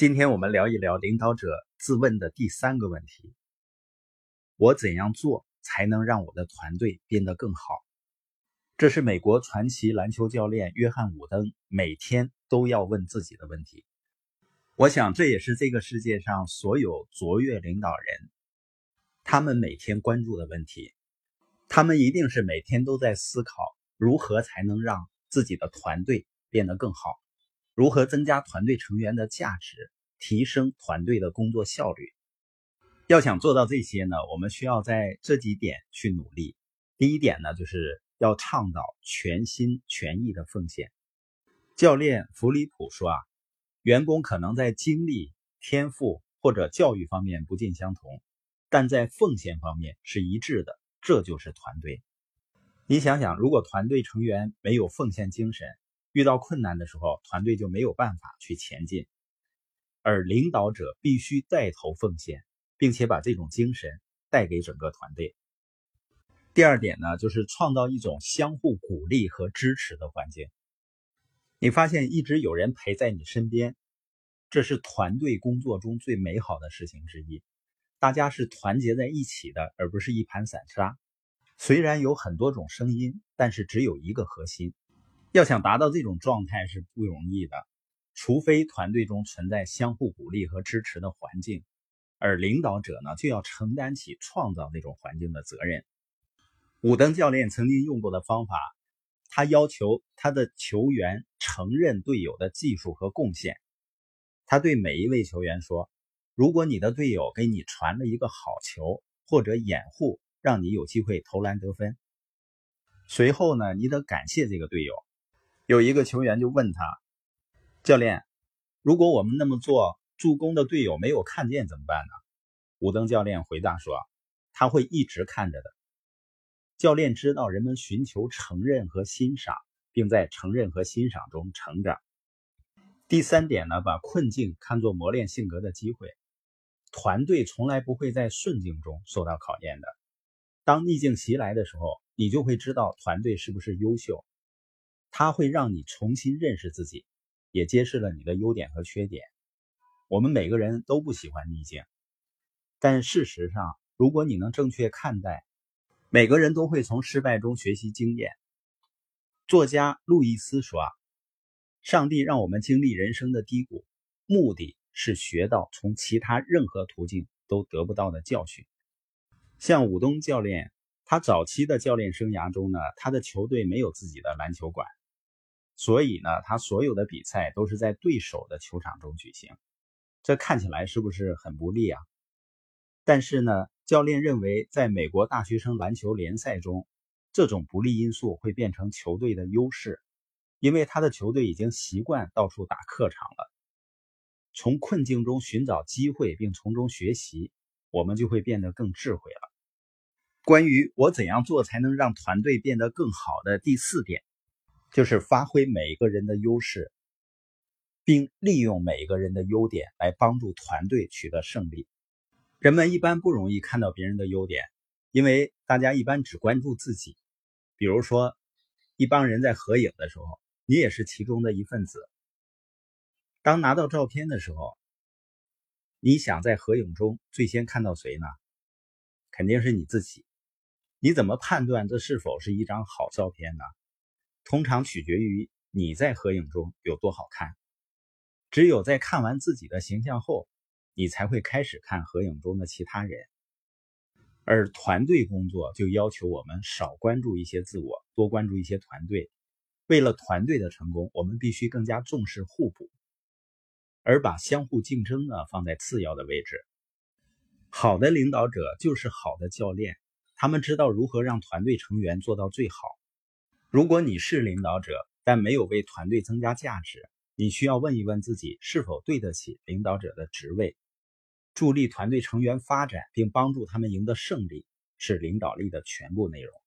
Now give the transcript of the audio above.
今天我们聊一聊领导者自问的第三个问题：我怎样做才能让我的团队变得更好？这是美国传奇篮球教练约翰·伍登每天都要问自己的问题。我想，这也是这个世界上所有卓越领导人他们每天关注的问题。他们一定是每天都在思考如何才能让自己的团队变得更好。如何增加团队成员的价值，提升团队的工作效率？要想做到这些呢，我们需要在这几点去努力。第一点呢，就是要倡导全心全意的奉献。教练弗里普说啊，员工可能在精力、天赋或者教育方面不尽相同，但在奉献方面是一致的，这就是团队。你想想，如果团队成员没有奉献精神，遇到困难的时候，团队就没有办法去前进，而领导者必须带头奉献，并且把这种精神带给整个团队。第二点呢，就是创造一种相互鼓励和支持的环境。你发现一直有人陪在你身边，这是团队工作中最美好的事情之一。大家是团结在一起的，而不是一盘散沙。虽然有很多种声音，但是只有一个核心。要想达到这种状态是不容易的，除非团队中存在相互鼓励和支持的环境，而领导者呢就要承担起创造那种环境的责任。武登教练曾经用过的方法，他要求他的球员承认队友的技术和贡献。他对每一位球员说：“如果你的队友给你传了一个好球，或者掩护让你有机会投篮得分，随后呢，你得感谢这个队友。”有一个球员就问他：“教练，如果我们那么做，助攻的队友没有看见怎么办呢？”武登教练回答说：“他会一直看着的。”教练知道人们寻求承认和欣赏，并在承认和欣赏中成长。第三点呢，把困境看作磨练性格的机会。团队从来不会在顺境中受到考验的。当逆境袭来的时候，你就会知道团队是不是优秀。它会让你重新认识自己，也揭示了你的优点和缺点。我们每个人都不喜欢逆境，但事实上，如果你能正确看待，每个人都会从失败中学习经验。作家路易斯说：“啊，上帝让我们经历人生的低谷，目的是学到从其他任何途径都得不到的教训。”像武东教练，他早期的教练生涯中呢，他的球队没有自己的篮球馆。所以呢，他所有的比赛都是在对手的球场中举行，这看起来是不是很不利啊？但是呢，教练认为，在美国大学生篮球联赛中，这种不利因素会变成球队的优势，因为他的球队已经习惯到处打客场了。从困境中寻找机会，并从中学习，我们就会变得更智慧了。关于我怎样做才能让团队变得更好的第四点。就是发挥每一个人的优势，并利用每一个人的优点来帮助团队取得胜利。人们一般不容易看到别人的优点，因为大家一般只关注自己。比如说，一帮人在合影的时候，你也是其中的一份子。当拿到照片的时候，你想在合影中最先看到谁呢？肯定是你自己。你怎么判断这是否是一张好照片呢？通常取决于你在合影中有多好看。只有在看完自己的形象后，你才会开始看合影中的其他人。而团队工作就要求我们少关注一些自我，多关注一些团队。为了团队的成功，我们必须更加重视互补，而把相互竞争呢放在次要的位置。好的领导者就是好的教练，他们知道如何让团队成员做到最好。如果你是领导者，但没有为团队增加价值，你需要问一问自己是否对得起领导者的职位。助力团队成员发展并帮助他们赢得胜利，是领导力的全部内容。